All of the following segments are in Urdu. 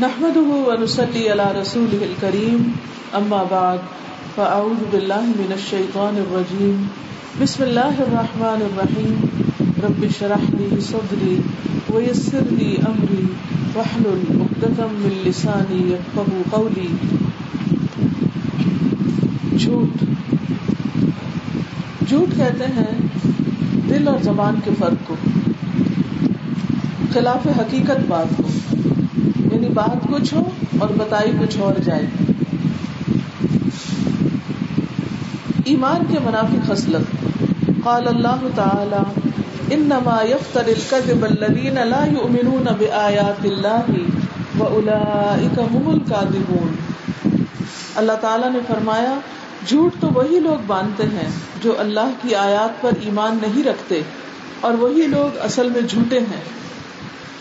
نحمده ونصلي على رسوله الكريم. اما بعد فاعوذ بالله من الشيطان الرجيم. بسم الله الرحمن الرحيم. رب اشرح لي صدري ويسر لي امري واحلل عقدة من لساني يفقهوا قولي. جھوٹ. جھوٹ کہتے ہیں دل اور زبان کے فرق کو، خلاف حقیقت بات کو۔ یعنی بات کچھ ہو اور بتائی کچھ اور جائے۔ ایمان کے منافق خصلت۔ قال اللہ تعالی، انما يفتر الكذب الذين لا يؤمنون بآيات الله واولئك هم الكاذبون اللہ تعالی نے فرمایا، جھوٹ تو وہی لوگ باندھتے ہیں جو اللہ کی آیات پر ایمان نہیں رکھتے اور وہی لوگ اصل میں جھوٹے ہیں۔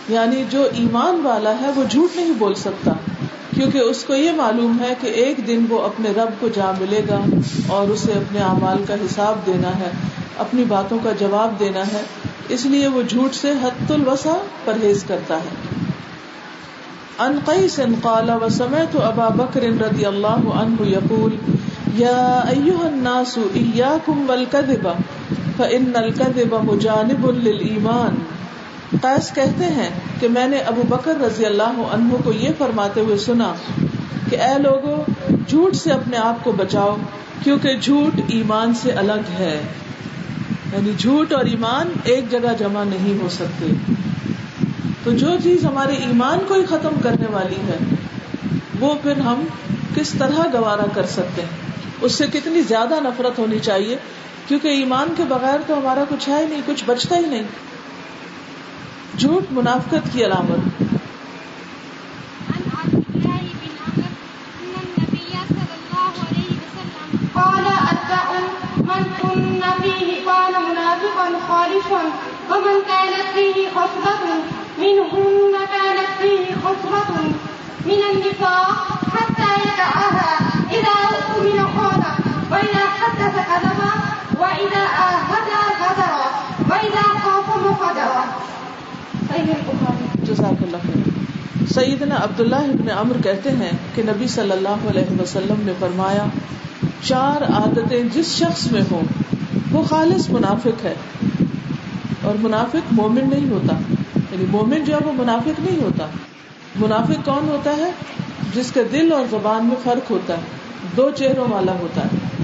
یعنی جو ایمان والا ہے وہ جھوٹ نہیں بول سکتا، کیونکہ اس کو یہ معلوم ہے کہ ایک دن وہ اپنے رب کو جا ملے گا اور اسے اپنے اعمال کا حساب دینا ہے، اپنی باتوں کا جواب دینا ہے۔ اس لیے وہ جھوٹ سے حت الوسا پرہیز کرتا ہے۔ ان قیس قال وسمعت ابا بکر رضی اللہ عنہ یقول، یا ایها الناس ایاکم والکذب، فان الکذب مجانب للایمان۔ قیس کہتے ہیں کہ میں نے ابو بکر رضی اللہ عنہ کو یہ فرماتے ہوئے سنا کہ اے لوگوں جھوٹ سے اپنے آپ کو بچاؤ، کیونکہ جھوٹ ایمان سے الگ ہے۔ یعنی جھوٹ اور ایمان ایک جگہ جمع نہیں ہو سکتے۔ تو جو چیز ہمارے ایمان کو ہی ختم کرنے والی ہے، وہ پھر ہم کس طرح گوارا کر سکتے ہیں؟ اس سے کتنی زیادہ نفرت ہونی چاہیے؟ کیونکہ ایمان کے بغیر تو ہمارا کچھ ہے ہی نہیں، کچھ بچتا ہی نہیں۔ جھوٹ منافقت کی علامت۔ ومن كانت فيه خصبة منهن كانت فيه خصبة جزاک اللہ خیر۔ سیدنا عبداللہ ابن عمر کہتے ہیں کہ نبی صلی اللہ علیہ وسلم نے فرمایا، چار عادتیں جس شخص میں ہوں، وہ خالص منافق ہے۔ اور منافق مومن نہیں ہوتا۔ یعنی مومن جو ہے وہ منافق نہیں ہوتا۔ منافق کون ہوتا ہے؟ جس کے دل اور زبان میں فرق ہوتا ہے، دو چہروں والا ہوتا ہے۔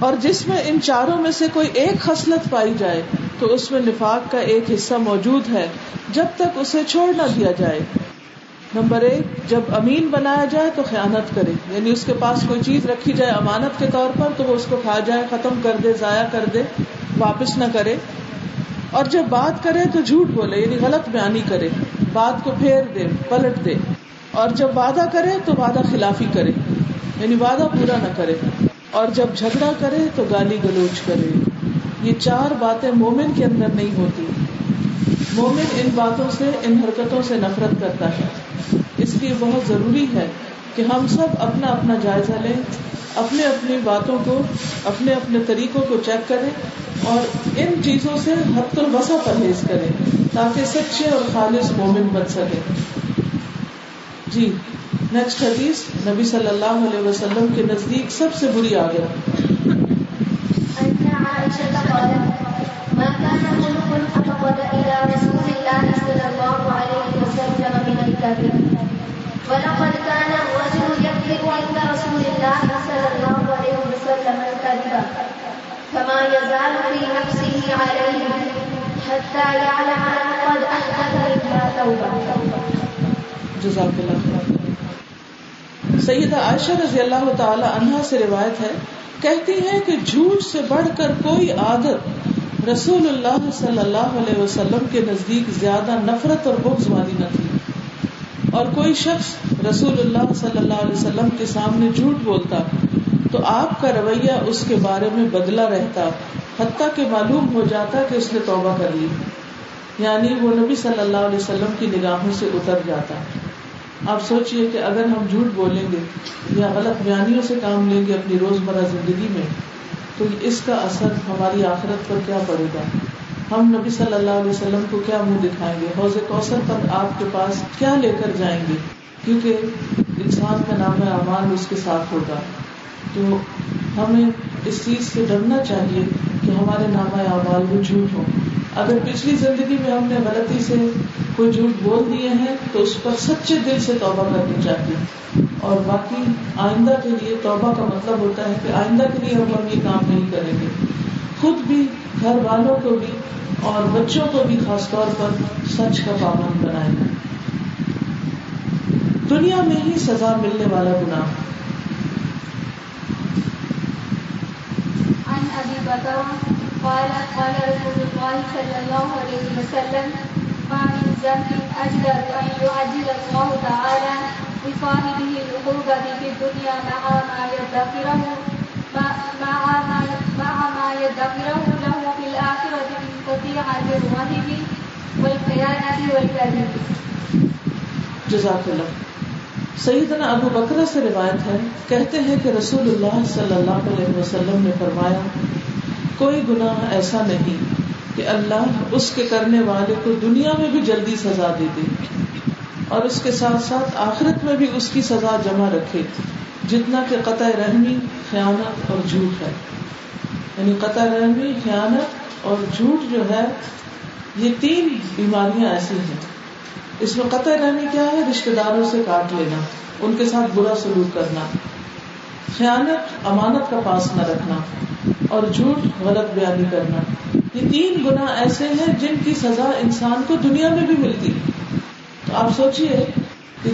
اور جس میں ان چاروں میں سے کوئی ایک خصلت پائی جائے تو اس میں نفاق کا ایک حصہ موجود ہے، جب تک اسے چھوڑ نہ دیا جائے۔ نمبر ایک، جب امین بنایا جائے تو خیانت کرے۔ یعنی اس کے پاس کوئی چیز رکھی جائے امانت کے طور پر، تو وہ اس کو کھا جائے، ختم کر دے، ضائع کر دے، واپس نہ کرے۔ اور جب بات کرے تو جھوٹ بولے یعنی غلط بیانی کرے۔ بات کو پھیر دے، پلٹ دے۔ اور جب وعدہ کرے تو وعدہ خلافی کرے۔ یعنی وعدہ پورا نہ کرے۔ اور جب جھگڑا کرے تو گالی گلوچ کرے۔ یہ چار باتیں مومن کے اندر نہیں ہوتی۔ مومن ان باتوں سے، ان حرکتوں سے نفرت کرتا ہے۔ اس لیے بہت ضروری ہے کہ ہم سب اپنا اپنا جائزہ لیں، اپنے اپنی باتوں کو، اپنے اپنے طریقوں کو چیک کریں اور ان چیزوں سے حت الوسا پرہیز کریں تاکہ سچے اور خالص مومن بن سکے جی نیکسٹ حدیث نبی صلی اللہ علیہ وسلم کے نزدیک سب سے بری آ گیا ولقد كان الرجل يكذب عند رسول الله صلى الله عليه وسلم الكذب فما يزال في نفسه عليه حتى يعلم أن قد أحدث توبة اللہ سیدہ عائشہ رضی اللہ تعالی عنہا سے روایت ہے کہتی ہے کہ جھوٹ سے بڑھ کر کوئی عادت رسول اللہ صلی اللہ علیہ وسلم کے نزدیک زیادہ نفرت اور بغض والی نہ تھی۔ اور کوئی شخص رسول اللہ صلی اللہ علیہ وسلم کے سامنے جھوٹ بولتا تو آپ کا رویہ اس کے بارے میں بدلا رہتا، حتیٰ کہ معلوم ہو جاتا کہ اس نے توبہ کر لی۔ یعنی وہ نبی صلی اللہ علیہ وسلم کی نگاہوں سے اتر جاتا۔ آپ سوچئے کہ اگر ہم جھوٹ بولیں گے یا غلط بیانیوں سے کام لیں گے اپنی روزمرہ زندگی میں، تو اس کا اثر ہماری آخرت پر کیا پڑے گا؟ ہم نبی صلی اللہ علیہ وسلم کو کیا منہ دکھائیں گے؟ حوض کوثر پر آپ کے پاس کیا لے کر جائیں گے؟ کیونکہ انسان کا نام امان اس کے ساتھ ہوگا۔ تو ہمیں اس چیز سے ڈرنا چاہیے کہ ہمارے نام اعمال وہ جھوٹ ہو اگر پچھلی زندگی میں ہم نے غلطی سے کوئی جھوٹ بول دیے ہیں تو اس پر سچے دل سے توبہ کرنی چاہیے۔ اور باقی آئندہ کے لیے توبہ کا مطلب ہوتا ہے کہ آئندہ کے لیے ہم یہ کام نہیں کریں گے۔ خود بھی، گھر والوں کو بھی اور بچوں کو بھی خاص طور پر سچ کا پابند بنائے گا دنیا میں ہی سزا ملنے والا گناہ۔ عن ابي بكر قال قال رسول الله صلى الله عليه وسلم ما من ذنب اجدر ان يعجل الله تعالى بصاحبه العقوبة في الدنيا مع ما يدخره مع ما مع ما يدخره له في الآخرة من قطيعة الرهب والخيانة والكذب. جزاك الله. سیدنا ابو بکرا سے روایت ہے، کہتے ہیں کہ رسول اللہ صلی اللہ علیہ وسلم نے فرمایا، کوئی گناہ ایسا نہیں کہ اللہ اس کے کرنے والے کو دنیا میں بھی جلدی سزا دے دے اور اس کے ساتھ ساتھ آخرت میں بھی اس کی سزا جمع رکھے جتنا کہ قطع رحمی، خیانت اور جھوٹ ہے۔ یعنی قطع رحمی، خیانت اور جھوٹ جو ہے، یہ تین بیماریاں ایسی ہیں۔ اس میں قطع رحمی کیا ہے؟ رشتے داروں سے کاٹ لینا، ان کے ساتھ برا سلوک کرنا۔ خیانت، امانت کا پاس نہ رکھنا اور جھوٹ غلط بیانی کرنا۔ یہ تین گنا ایسے ہیں جن کی سزا انسان کو دنیا میں بھی ملتی تو آپ سوچیے کہ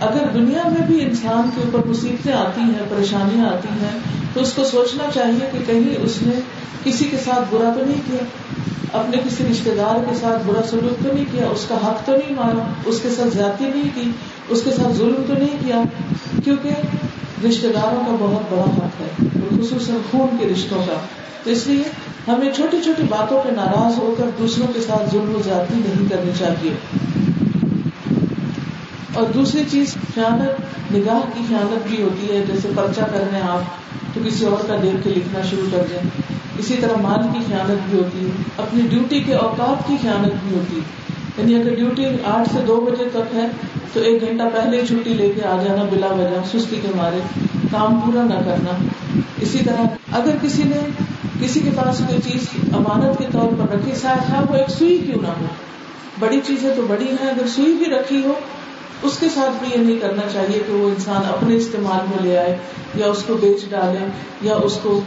اگر دنیا میں بھی انسان کے اوپر مصیبتیں آتی ہیں، پریشانیاں آتی ہیں، تو اس کو سوچنا چاہیے کہ کہیں اس نے کسی کے ساتھ برا تو نہیں کیا، اپنے کسی رشتے دار کے ساتھ برا سلوک تو نہیں کیا، اس کا حق تو نہیں مارا، اس کے ساتھ زیادتی نہیں کی، اس کے ساتھ ظلم تو نہیں کیا۔ کیونکہ رشتے داروں کا بہت بڑا حق ہے، خصوصاً خون کے رشتوں کا۔ تو اس لیے ہمیں چھوٹی چھوٹی باتوں پہ ناراض ہو کر دوسروں کے ساتھ ظلم و زیادتی نہیں کرنی چاہیے۔ اور دوسری چیز، خیانت، نگاہ کی خیانت بھی ہوتی ہے۔ جیسے پرچہ کر رہے ہیں آپ، تو کسی اور کا دیکھ کے لکھنا شروع کر دیں۔ اسی طرح مال کی خیانت بھی ہوتی ہے۔ اپنی ڈیوٹی کے اوقات کی خیانت بھی ہوتی ہے۔ یعنی اگر ڈیوٹی آٹھ سے دو بجے تک ہے، تو ایک گھنٹہ پہلے چھٹی لے کے آ جانا بلا وجہ، سستی کے مارے۔ کام پورا نہ کرنا۔ اسی طرح اگر کسی نے کسی کے پاس کوئی چیز امانت کے طور پر رکھی، شاید ہاں وہ ایک سوئی کیوں نہ ہو۔ بڑی چیزیں تو بڑی ہیں، اگر سوئی بھی رکھی ہو، اس کے ساتھ بھی یہ نہیں کرنا چاہیے کہ وہ انسان اپنے استعمال میں لے آئے، یا اس کو بیچ ڈالے، یا اس کو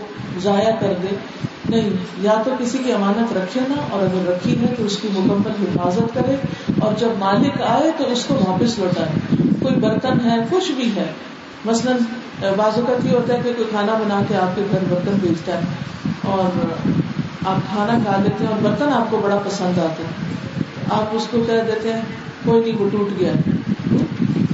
ضائع کر دے۔ نہیں، یا تو کسی کی امانت رکھے نا، اور اگر رکھی ہے تو اس کی مکمل حفاظت کرے، اور جب مالک آئے تو اس کو واپس لوٹائے۔ کوئی برتن ہے، کچھ بھی ہے مثلاً بعض اوقات یہ ہوتا ہے کہ کوئی کھانا بنا کے آپ کے گھر برتن بیچتا ہے اور آپ کھانا کھا لیتے ہیں اور برتن آپ کو بڑا پسند آتے ہیں۔ آپ اس کو کہہ دیتے ہیں، کوئی نہیں، وہ ٹوٹ گیا۔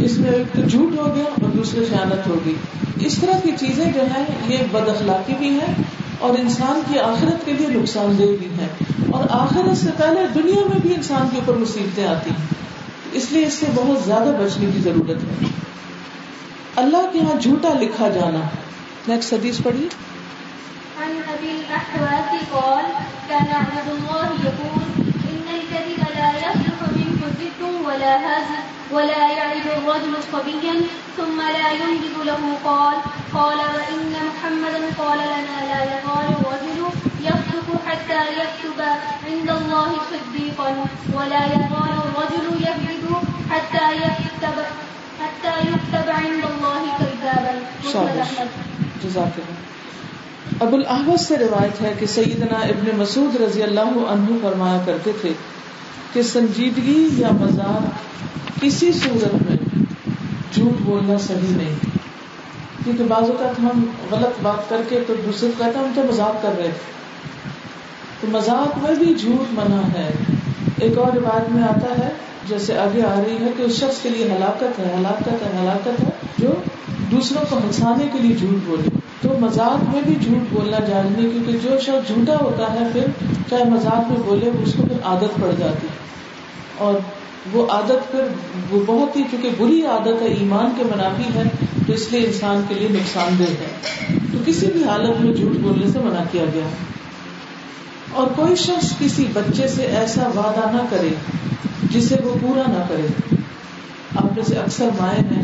اس میں ایک تو جھوٹ ہو گیا اور دوسرے خیالت ہوگی اس طرح کی چیزیں جو ہیں، یہ بد اخلاقی بھی ہے اور انسان کی آخرت کے لیے نقصان دہ بھی ہے اور آخرت سے پہلے دنیا میں بھی انسان کے اوپر مصیبتیں آتی ہیں۔ اس لیے اس سے بہت زیادہ بچنے کی ضرورت ہے۔ اللہ کے یہاں جھوٹا لکھا جانا۔ نیکسٹ حدیث پڑھی عن ابي قال كان عبد الله يقول ان الكذب لا يصلح منه ولا هزل ولا يعد الرجل صبيا ثم لا ينجد له قال قال محمدا قال لنا لا يقال الرجل يصدق حتى يكتب عند الله صديقا ولا يقال الرجل يكذب حتى يكتب حتى يكتب عند الله كذابا جزاک اللہ۔ ابو الاحوص سے روایت ہے کہ سیدنا ابن مسعود رضی اللہ عنہ فرمایا کرتے تھے کہ سنجیدگی یا مزاق کسی صورت میں جھوٹ بولنا صحیح نہیں۔ کیونکہ بعض اوقات ہم غلط بات کر کے تو دوسرے کو کہتے ہم تو مذاق کر رہے تھے۔ تو مذاق میں بھی جھوٹ منع ہے۔ ایک اور روایت میں آتا ہے، جیسے آگے آ رہی ہے کہ اس شخص کے لیے ہلاکت ہے ہلاکت ہے ہلاکت ہے، جو دوسروں کو ہنسانے کے لیے جھوٹ بولے۔ تو مذاق میں بھی جھوٹ بولنا جائز نہیں کیونکہ جو شخص جھوٹا ہوتا ہے پھر چاہے مذاق میں بولے، اس کو پھر عادت پڑ جاتی اور وہ عادت پھر وہ بہت ہی، چونکہ بری عادت ہے، ایمان کے منافی ہے، تو اس لیے انسان کے لیے نقصان دہ ہے۔ تو کسی بھی حالت میں جھوٹ بولنے سے منع کیا گیا۔ اور کوئی شخص کسی بچے سے ایسا وعدہ نہ کرے جسے وہ پورا نہ کرے۔ آپ میں سے اکثر مائیں ہیں۔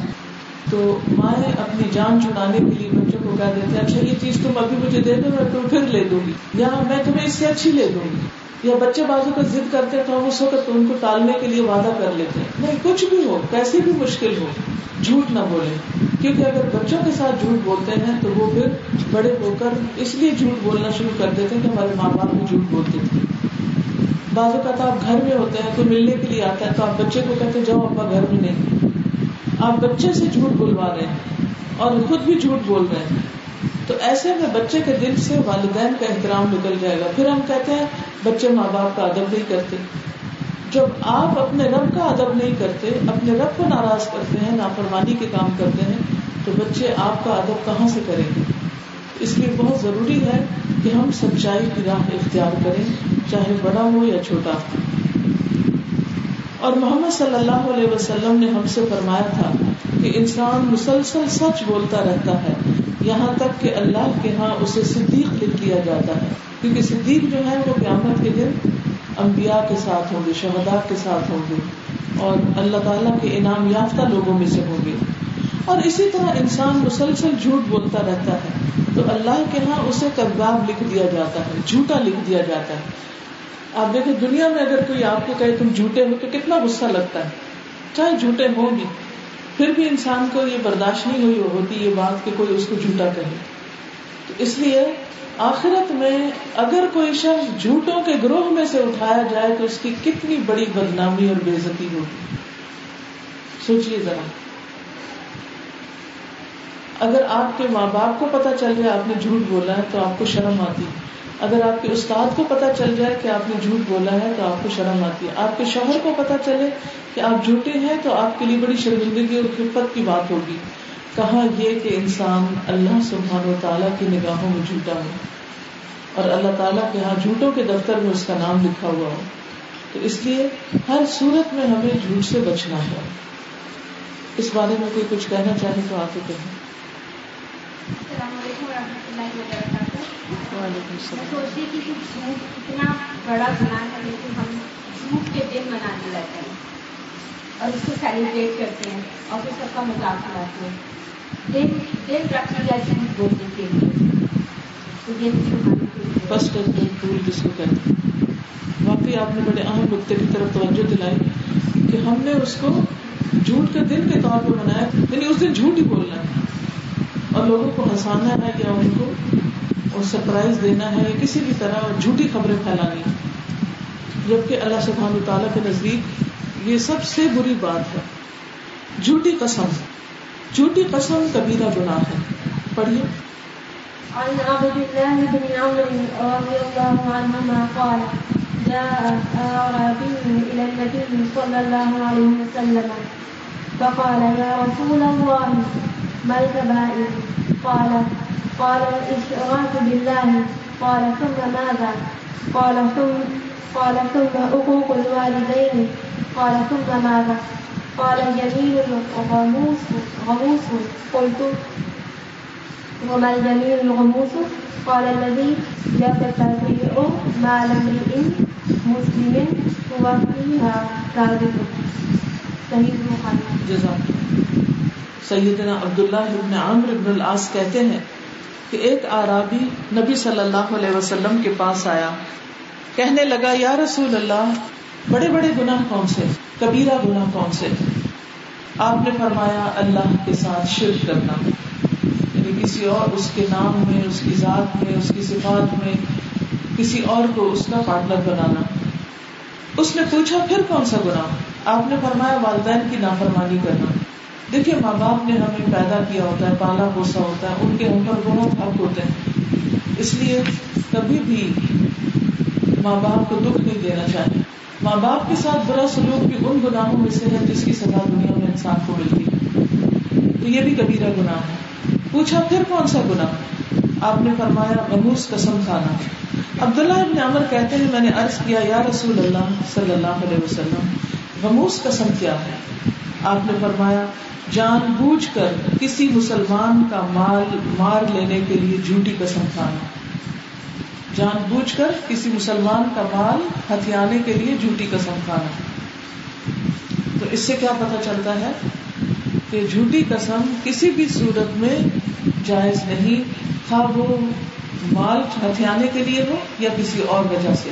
تو مائیں اپنی جان چھڑانے کے لیے بچوں کو کہہ دیتے ہیں اچھا یہ چیز تم ابھی مجھے دے دو، میں تم پھر لے دوں گی۔ یا ہاں، میں تمہیں اس سے اچھی لے دوں گی۔ یا بچے بازو کا ضد کرتے تو ہم اس وقت ان کو ٹالنے کے لیے وعدہ کر لیتے ہیں۔ نہیں، کچھ بھی ہو کیسی بھی مشکل ہو، جھوٹ نہ بولے کیونکہ اگر بچوں کے ساتھ جھوٹ بولتے ہیں تو وہ پھر بڑے ہو کر اس لیے جھوٹ بولنا شروع کر دیتے ہیں کہ ہمارے ماں باپ بھی جھوٹ بولتے تھے۔ بعض اوقات آپ گھر میں ہوتے ہیں کوئی ملنے کے لیے آتا ہے تو آپ بچے کو کہتے جاؤ، ابا گھر میں نہیں۔ آپ بچے سے جھوٹ بلوا رہے ہیں اور خود بھی جھوٹ بول رہے ہیں۔ تو ایسے میں بچے کے دل سے والدین کا احترام نکل جائے گا۔ پھر ہم کہتے ہیں، بچے ماں باپ کا ادب نہیں کرتے۔ جب آپ اپنے رب کا ادب نہیں کرتے، اپنے رب کو ناراض کرتے ہیں، نافرمانی کے کام کرتے ہیں، تو بچے آپ کا ادب کہاں سے کریں گے؟ اس لیے بہت ضروری ہے کہ ہم سچائی کی راہ اختیار کریں، چاہے بڑا ہو یا چھوٹا۔ ہو اور محمد صلی اللہ علیہ وسلم نے ہم سے فرمایا تھا کہ انسان مسلسل سچ بولتا رہتا ہے، یہاں تک کہ اللہ کے ہاں اسے صدیق لکھ دیا جاتا ہے۔ کیونکہ صدیق جو ہے وہ قیامت کے دن انبیاء کے ساتھ ہوں گے شہدا کے ساتھ ہوں گے اور اللہ تعالیٰ کے انعام یافتہ لوگوں میں سے ہوں گے۔ اور اسی طرح انسان مسلسل جھوٹ بولتا رہتا ہے، تو اللہ کے ہاں اسے کرداب لکھ دیا جاتا ہے، جھوٹا لکھ دیا جاتا ہے۔ آپ دیکھیں دنیا میں اگر کوئی آپ کو کہے تم جھوٹے ہو تو کتنا غصہ لگتا ہے۔ چاہے جھوٹے ہوں بھی پھر بھی انسان کو یہ برداشت نہیں ہوئی ہوتی، یہ بات کہ کوئی اس کو جھوٹا کہے۔ تو اس لیے آخرت میں اگر کوئی شخص جھوٹوں کے گروہ میں سے اٹھایا جائے تو اس کی کتنی بڑی بدنامی اور بےزتی ہوگی۔ سوچیے ذرا۔ اگر آپ کے ماں باپ کو پتا چل جائے آپ نے جھوٹ بولا ہے تو آپ کو شرم آتی۔ اگر آپ کے استاد کو پتا چل جائے کہ آپ نے جھوٹ بولا ہے تو آپ کو شرم آتی ہے۔ آپ کے شوہر کو پتا چلے کہ آپ جھوٹے ہیں تو آپ کے لیے بڑی شرمندگی اور خفت کی بات ہوگی۔ کہا یہ کہ انسان اللہ سبحان و تعالیٰ کی نگاہوں میں جھوٹا ہو اور اللہ تعالیٰ کے یہاں جھوٹوں کے دفتر میں اس کا نام لکھا ہوا ہو تو اس لیے ہر صورت میں ہمیں جھوٹ سے بچنا ہے۔ اس بارے میں کوئی کچھ کہنا چاہے تو آپ کہیں۔ السلام علیکم و رحمۃ اللہ وبرکاتہ۔ میں سوچتی کہ جھوٹ اتنا بڑا گناہ ہے لیکن ہم جھوٹ کے دن منانے لگتے ہیں اور اس کو سیلیبریٹ کرتے ہیں اور پھر سب کا مذاق اڑاتے ہیں دن دن رکھنے جیسے بولنے کے لیے۔ تو دن فرسٹ ٹول کس کو کہتے ہیں۔ واقعی آپ نے بڑے اہم نقطے کی طرف توجہ دلائی کہ ہم نے اس کو جھوٹ کے دن کے طور پہ منایا یعنی اس دن جھوٹ ہی بولنا ہے۔ اور لوگوں کو ہنسانا ہے یا ان کو اور سرپرائز دینا ہے یا کسی بھی طرح جھوٹی خبریں پھیلانی ہے جبکہ اللہ سبحانہ تعالیٰ کے نزدیک یہ سب سے بری بات ہے۔ جھوٹی قسم جھوٹی قسم کبیرہ گناہ ہے۔ پڑھیے۔ عن عبد الله بن عمرو رضي الله عنهما قال، جاء أعرابي إلى النبي صلى الله عليه وسلم، فقال يا رسول الله ما الكبائر؟ قال قال الإشراك بالله. قال، ثم ماذا؟ قال، ثم قال، ثم حقوق الوالدين. قال، ثم ماذا؟ قال الجميل الغموس غموس. قلت، وما الجميل الغموس؟ قال، الذي يتتبع مال امرئ مسلم هو فيها كاذب صحیح بخاری جزاک سیدنا عبداللہ ابن عامر ابن العاص کہتے ہیں کہ ایک آرابی نبی صلی اللہ علیہ وسلم کے پاس آیا، کہنے لگا، یا رسول اللہ، بڑے بڑے گناہ کون سے؟ کبیرہ گناہ کون سے؟ آپ نے فرمایا، اللہ کے ساتھ شرک کرنا۔ یعنی کسی اور اس کے نام میں، اس کی ذات میں، اس کی صفات میں کسی اور کو اس کا پارٹنر بنانا۔ اس نے پوچھا، پھر کون سا گناہ؟ آپ نے فرمایا، والدین کی نافرمانی کرنا۔ دیکھیے ماں باپ نے ہمیں پیدا کیا ہوتا ہے، پالا پوسا ہوتا ہے، ان کے ہم پر بہت حق ہوتے ہیں۔ اس لیے کبھی بھی ماں باپ کو دکھ نہیں دینا چاہیے۔ ماں باپ کے ساتھ برا سلوک بھی ان گناہوں میں سے ہے جس کی سزا دنیا میں انسان کو ملتی ہے۔ تو یہ بھی کبیرہ گناہ ہے۔ پوچھا، پھر کون سا گناہ؟ آپ نے فرمایا مموس قسم کھانا۔ عبداللہ ابن عمر کہتے ہیں، میں نے عرض کیا، یا رسول اللہ صلی اللہ علیہ وسلم غموس قسم کیا ہے؟ آپ نے فرمایا جان بوجھ کر کسی مسلمان کا مال مار لینے کے لیے جھوٹی قسم کھانا۔ جان بوجھ کر کسی مسلمان کا مال ہتھیانے کے لیے جھوٹی قسم کھانا۔ تو اس سے کیا پتا چلتا ہے کہ جھوٹی قسم کسی بھی صورت میں جائز نہیں، خواہ وہ مال ہتھیانے کے لیے ہو یا کسی اور وجہ سے۔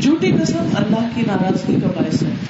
جھوٹی قسم اللہ کی ناراضگی کا باعث ہے۔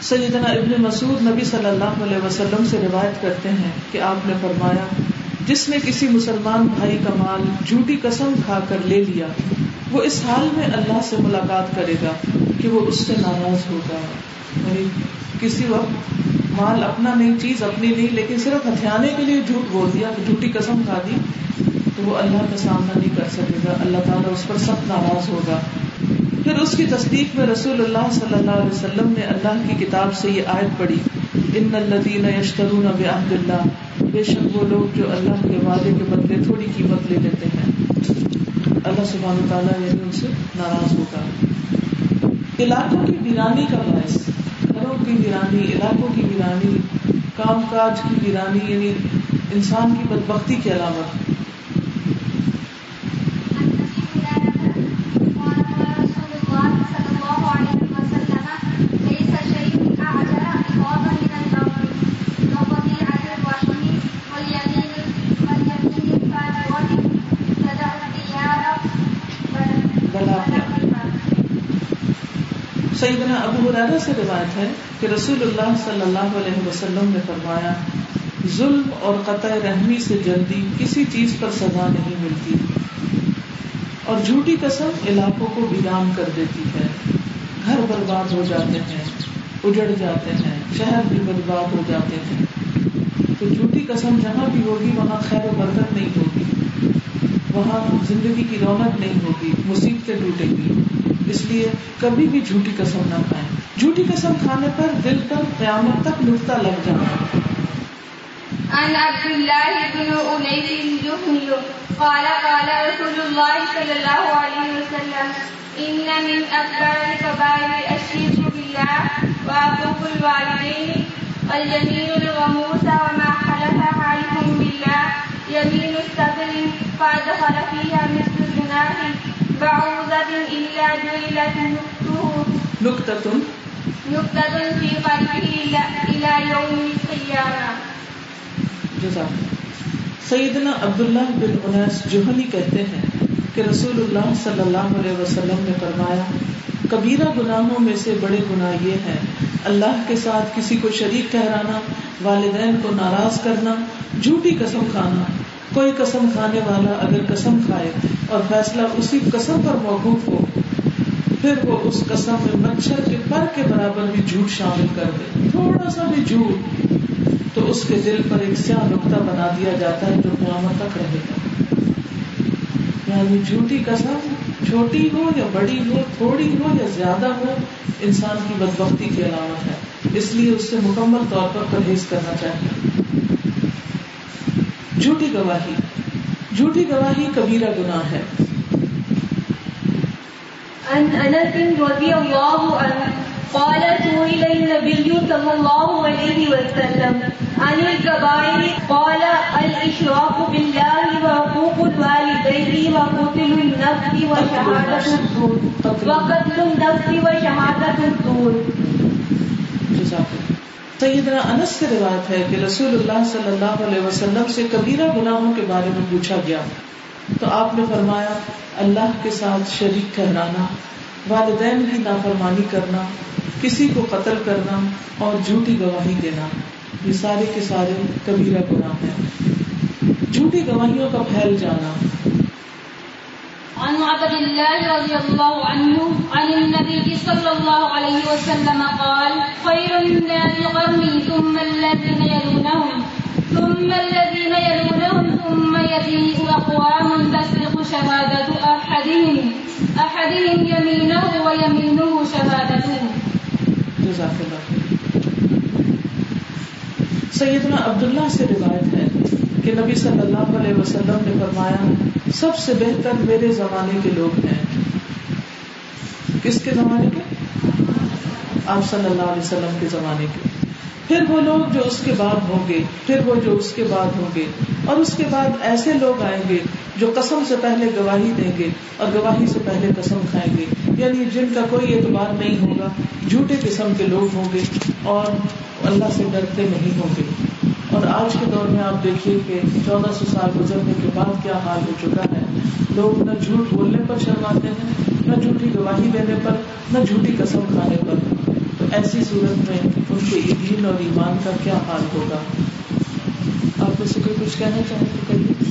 سیدنا ابن مسعود نبی صلی اللہ علیہ وسلم سے روایت کرتے ہیں کہ آپ نے فرمایا، جس نے کسی مسلمان بھائی کا مال جھوٹی قسم کھا کر لے لیا، وہ اس حال میں اللہ سے ملاقات کرے گا کہ وہ اس سے ناراض ہوگا۔ یعنی کسی وقت مال اپنا نہیں، چیز اپنی نہیں، لیکن صرف ہتھیانے کے لیے جھوٹ بول دیا جھوٹی قسم کھا دی، تو وہ اللہ کا سامنا نہیں کر سکے گا۔ اللہ تعالیٰ اس پر سخت ناراض ہوگا۔ پھر اس کی تصدیق میں رسول اللہ صلی اللہ علیہ وسلم نے اللہ کی کتاب سے یہ آیت پڑھی، ان الدین یشترون بعہد اللہ. بے شک وہ لوگ جو اللہ کے وعدے کے بدلے تھوڑی قیمت لے لیتے ہیں۔ اللہ سبحانہ تعالیٰ یعنی ان سے ناراض ہوگا علاقوں کی ویرانی کا باعث، گھروں کی ویرانی، علاقوں کی ویرانی، کام کاج کی ویرانی یعنی انسان کی بدبختی کی علامت سیدنا ابو حرارہ سے روایت ہے کہ رسول اللہ صلی اللہ علیہ وسلم نے فرمایا، ظلم اور قطع رحمی سے جلدی کسی چیز پر سزا نہیں ملتی۔ اور جھوٹی قسم علاقوں کو ویران کر دیتی ہے۔ گھر برباد ہو جاتے ہیں، اجڑ جاتے ہیں، شہر بھی برباد ہو جاتے ہیں۔ تو جھوٹی قسم جہاں بھی ہوگی، وہاں خیر و برکت نہیں ہوگی۔ وہاں زندگی کی رونق نہیں ہوگی، مصیبتیں ٹوٹیں گی۔ اس لیے کبھی بھی جھوٹی قسم نہ کھائیں۔ جھوٹی قسم کھانے پر دل پر قیامت تک نقطہ لگ جانا عن عبد الله بن أنيس الجهني قال قال رسول الله صلى الله عليه وسلم، إن من أكبر الكبائر الشرك بالله وعقوق الوالدين واليمين الغموس وما حلف حالف بالله، يمين الصدر فأدخل فيها مثل الجناح بعوضة إلا جعلت نكتة نكتة في قلبه إلى يوم القيامة جزاک سیدنا عبداللہ بن انیس جوہنی کہتے ہیں کہ رسول اللہ صلی اللہ علیہ وسلم نے فرمایا کبیرہ گناہوں میں سے بڑے گناہ یہ ہیں اللہ کے ساتھ کسی کو شریک ٹھہرانا والدین کو ناراض کرنا جھوٹی قسم کھانا کوئی قسم کھانے والا اگر قسم کھائے اور فیصلہ اسی قسم پر موقوف ہو، پھر وہ اس قسم میں مچھر کے پر کے برابر بھی جھوٹ شامل کر دے۔ تھوڑا سا بھی جھوٹ تو اس کے دل پر ایک سیاہ نقطہ بنا دیا جاتا ہے جو قیامت تک رہے گا۔ یعنی جھوٹی قسم چھوٹی ہو یا بڑی ہو، تھوڑی ہو یا زیادہ ہو، انسان کی بدبختی کی علامت ہے۔ اس لیے اس سے مکمل طور پر پرہیز کرنا چاہیے۔ جھوٹی گواہی۔ جھوٹی گواہی کبیرہ گناہ ہے۔ عن انس رضی اللہ عنہ قال سئل النبي صلى الله عليه وسلم عن الكبائر قال الاشراك بالله وحقوق الوالدين وقتل النفس وشهادة الزور وقتل النفس. وشهادة الزور جزاک اللہ۔ سیدنا انس سے روایت ہے کہ رسول اللہ صلی اللہ علیہ وسلم سے کبیرہ گناہوں کے بارے میں پوچھا گیا۔ تو آپ نے فرمایا، اللہ کے ساتھ شریک ٹھہرانا، والدین کی نافرمانی کرنا، کسی کو قتل کرنا اور جھوٹی گواہی دینا، یہ سارے کے سارے کبیرہ گناہ ہیں۔ جھوٹی گواہیوں کا پھیل جانا عن عبد الله رضي الله عنه عن النبي صلى الله عليه وسلم قال خير الناس قرني ثم الذين يلونهم ثم الذين يلونهم ثم يجيء أقوام تسبق شهادة أحدهم أحدهم يمينه ويمينه شهادته جزاک اللہ سیدنا عبداللہ سے روایت ہے کہ نبی صلی اللہ علیہ وسلم نے فرمایا، سب سے بہتر میرے زمانے کے لوگ ہیں۔ کس کے زمانے کے؟ آپ صلی اللہ علیہ وسلم کے زمانے کے۔ پھر وہ لوگ جو اس کے بعد ہوں گے، پھر وہ جو اس کے بعد ہوں گے۔ اور اس کے بعد ایسے لوگ آئیں گے جو قسم سے پہلے گواہی دیں گے اور گواہی سے پہلے قسم کھائیں گے۔ یعنی جن کا کوئی اعتبار نہیں ہوگا، جھوٹے قسم کے لوگ ہوں گے اور اللہ سے ڈرتے نہیں ہوں گے۔ اور آج کے دور میں آپ دیکھیے کہ چودہ سو سال گزرنے کے بعد کیا حال ہو چکا ہے۔ لوگ نہ جھوٹ بولنے پر شرماتے ہیں، نہ جھوٹی گواہی دینے پر، نہ جھوٹی قسم کھانے پر۔ تو ایسی صورت میں ان کے دین اور ایمان کا کیا حال ہوگا؟ آپ سے کوئی کچھ کہنا چاہیں تو کہیے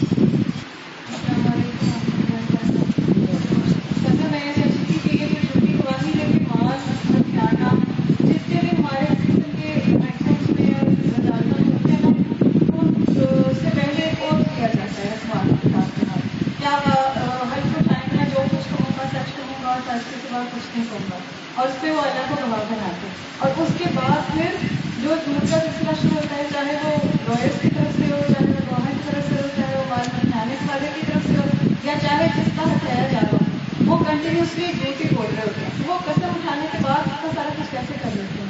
اور اس پہ وہ اللہ کو گواہ بناتے ہیں اور اس کے بعد پھر جو جھوٹ کا سلسلہ شروع ہوتا ہے چاہے وہ لوئرس کی طرف سے ہو چاہے وہ گورنمنٹ کی طرف سے ہو چاہے وہ بال بنانے والے کی طرف سے ہو یا چاہے جس کا ہتھیارا جا رہا ہو وہ کنٹینیوسلی جھوٹ ہی بول رہے ہوتے ہیں وہ قسم اٹھانے کے بعد اس کا سارا کچھ کیسے کر لیتے ہیں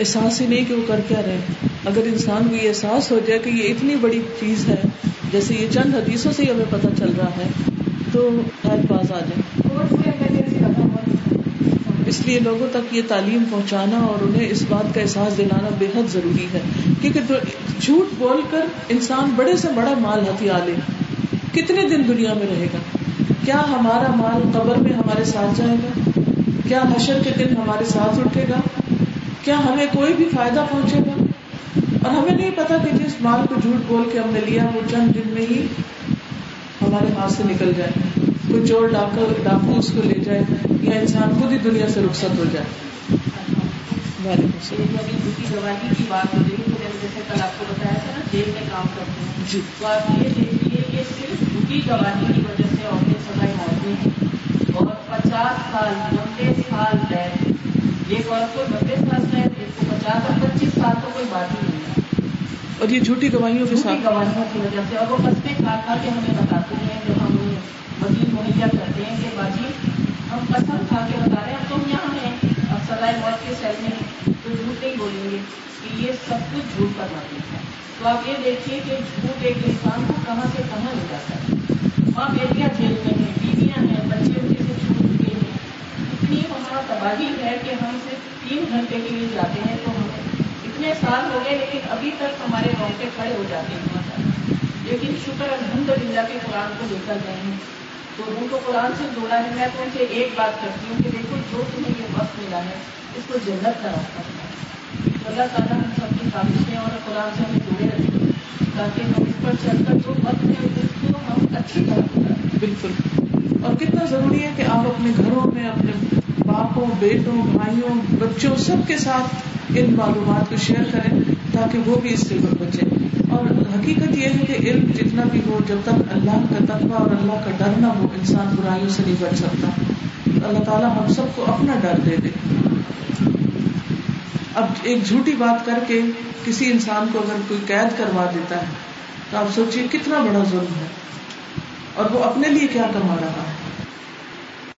احساس ہی نہیں کہ وہ کر کیا رہے اگر انسان کو یہ احساس ہو جائے کہ یہ اتنی بڑی چیز ہے، جیسے یہ چند حدیثوں سے ہی ہمیں پتہ چل رہا ہے، تو خیر باز آ جائے۔ اس لیے لوگوں تک یہ تعلیم پہنچانا اور انہیں اس بات کا احساس دلانا بے حد ضروری ہے۔ کیونکہ جھوٹ بول کر انسان بڑے سے بڑا مال ہتھیار لے کتنے دن دنیا میں رہے گا؟ کیا ہمارا مال قبر میں ہمارے ساتھ جائے گا؟ کیا حشر کے دن ہمارے ساتھ اٹھے گا؟ کیا ہمیں کوئی بھی فائدہ پہنچے گا؟ اور ہمیں نہیں پتا کہ جس مال کو جھوٹ بول کے ہم نے لیا وہ چند دن میں ہی ہمارے ہاتھ سے نکل جائے۔ کوئی چور ڈاکو اس کو لے جائے یا انسان خود ہی دنیا سے رخصت ہو جائے۔ گواہی کی بات ہو رہی ہے۔ جیسے کل آپ کو بتایا تھا نا جیل میں کام کرتے ہیں۔ جی۔ تو آپ یہ دیکھیے کہ صرف جھوٹی گواہی کی وجہ سے عورتیں ہیں۔ اور پچاس سال نبے سال قید ایک عورت کو نبے سال قید ایک کو پچاس اور پچیس سال تو کوئی بات ہی نہیں ہے۔ اور یہ جھوٹی گواہیوں کے ساتھ۔ گواہیوں کی وجہ سے اور وہ قسمیں کھا کھا کے ہمیں بتاتے ہیں جو ہم وکیل مہیا کرتے ہیں کہ باجی ہم قسم کھا کے بتا رہے ہیں تم یہاں ہیں اب سدائے موت کے سیل میں تو جھوٹ نہیں بولیں گے کہ یہ سب کچھ جھوٹ کرواتے ہیں تو آپ یہ دیکھیے کہ جھوٹ ایک انسان کو کہاں سے کہاں لے جاتا ہے۔ وہاں بیٹیاں جیل میں ہیں بیویاں ہیں بچے ان سے چھوٹ چکے ہیں اتنی وہاں تباہی ہے کہ ہم صرف تین گھنٹے کے لیے جاتے ہیں تو ہم اتنے سال ہو گئے لیکن ابھی تک ہمارے روٹے کھڑے ہو جاتے ہیں۔ وہاں لیکن شکر الحمد للہ کے قرآن کو لے کر گئے ہیں تو ان کو قرآن سے جوڑا ہے۔ میں تو ان سے ایک بات کرتی ہوں کہ دیکھو، جو تمہیں یہ وقت ملا ہے، اس کو جنت کا راستہ بنا تو اللہ تعالیٰ ہم سب کی کاوشیں اور قرآن سے ہمیں جڑے رکھیں تاکہ ہم اس پر چل کر جو وقت ہے اس کو ہم اچھی طرح بالکل۔ اور کتنا ضروری ہے کہ آپ اپنے گھروں میں، اپنے باپوں، بیٹوں، بھائیوں، بچوں سب کے ساتھ ان معلومات کو شیئر کریں تاکہ وہ بھی اس سے بچے۔ اور حقیقت یہ ہے کہ علم جتنا بھی ہو، جب تک اللہ کا تقوی اور اللہ کا ڈر نہ ہو، انسان برائیوں سے نہیں بچ سکتا۔ اللہ تعالیٰ ہم سب کو اپنا ڈر دے دے۔ اب ایک جھوٹی بات کر کے کسی انسان کو اگر کوئی قید کروا دیتا ہے، تو آپ سوچیے کتنا بڑا ظلم ہے۔ اور وہ اپنے لیے کیا کما رہا ہے؟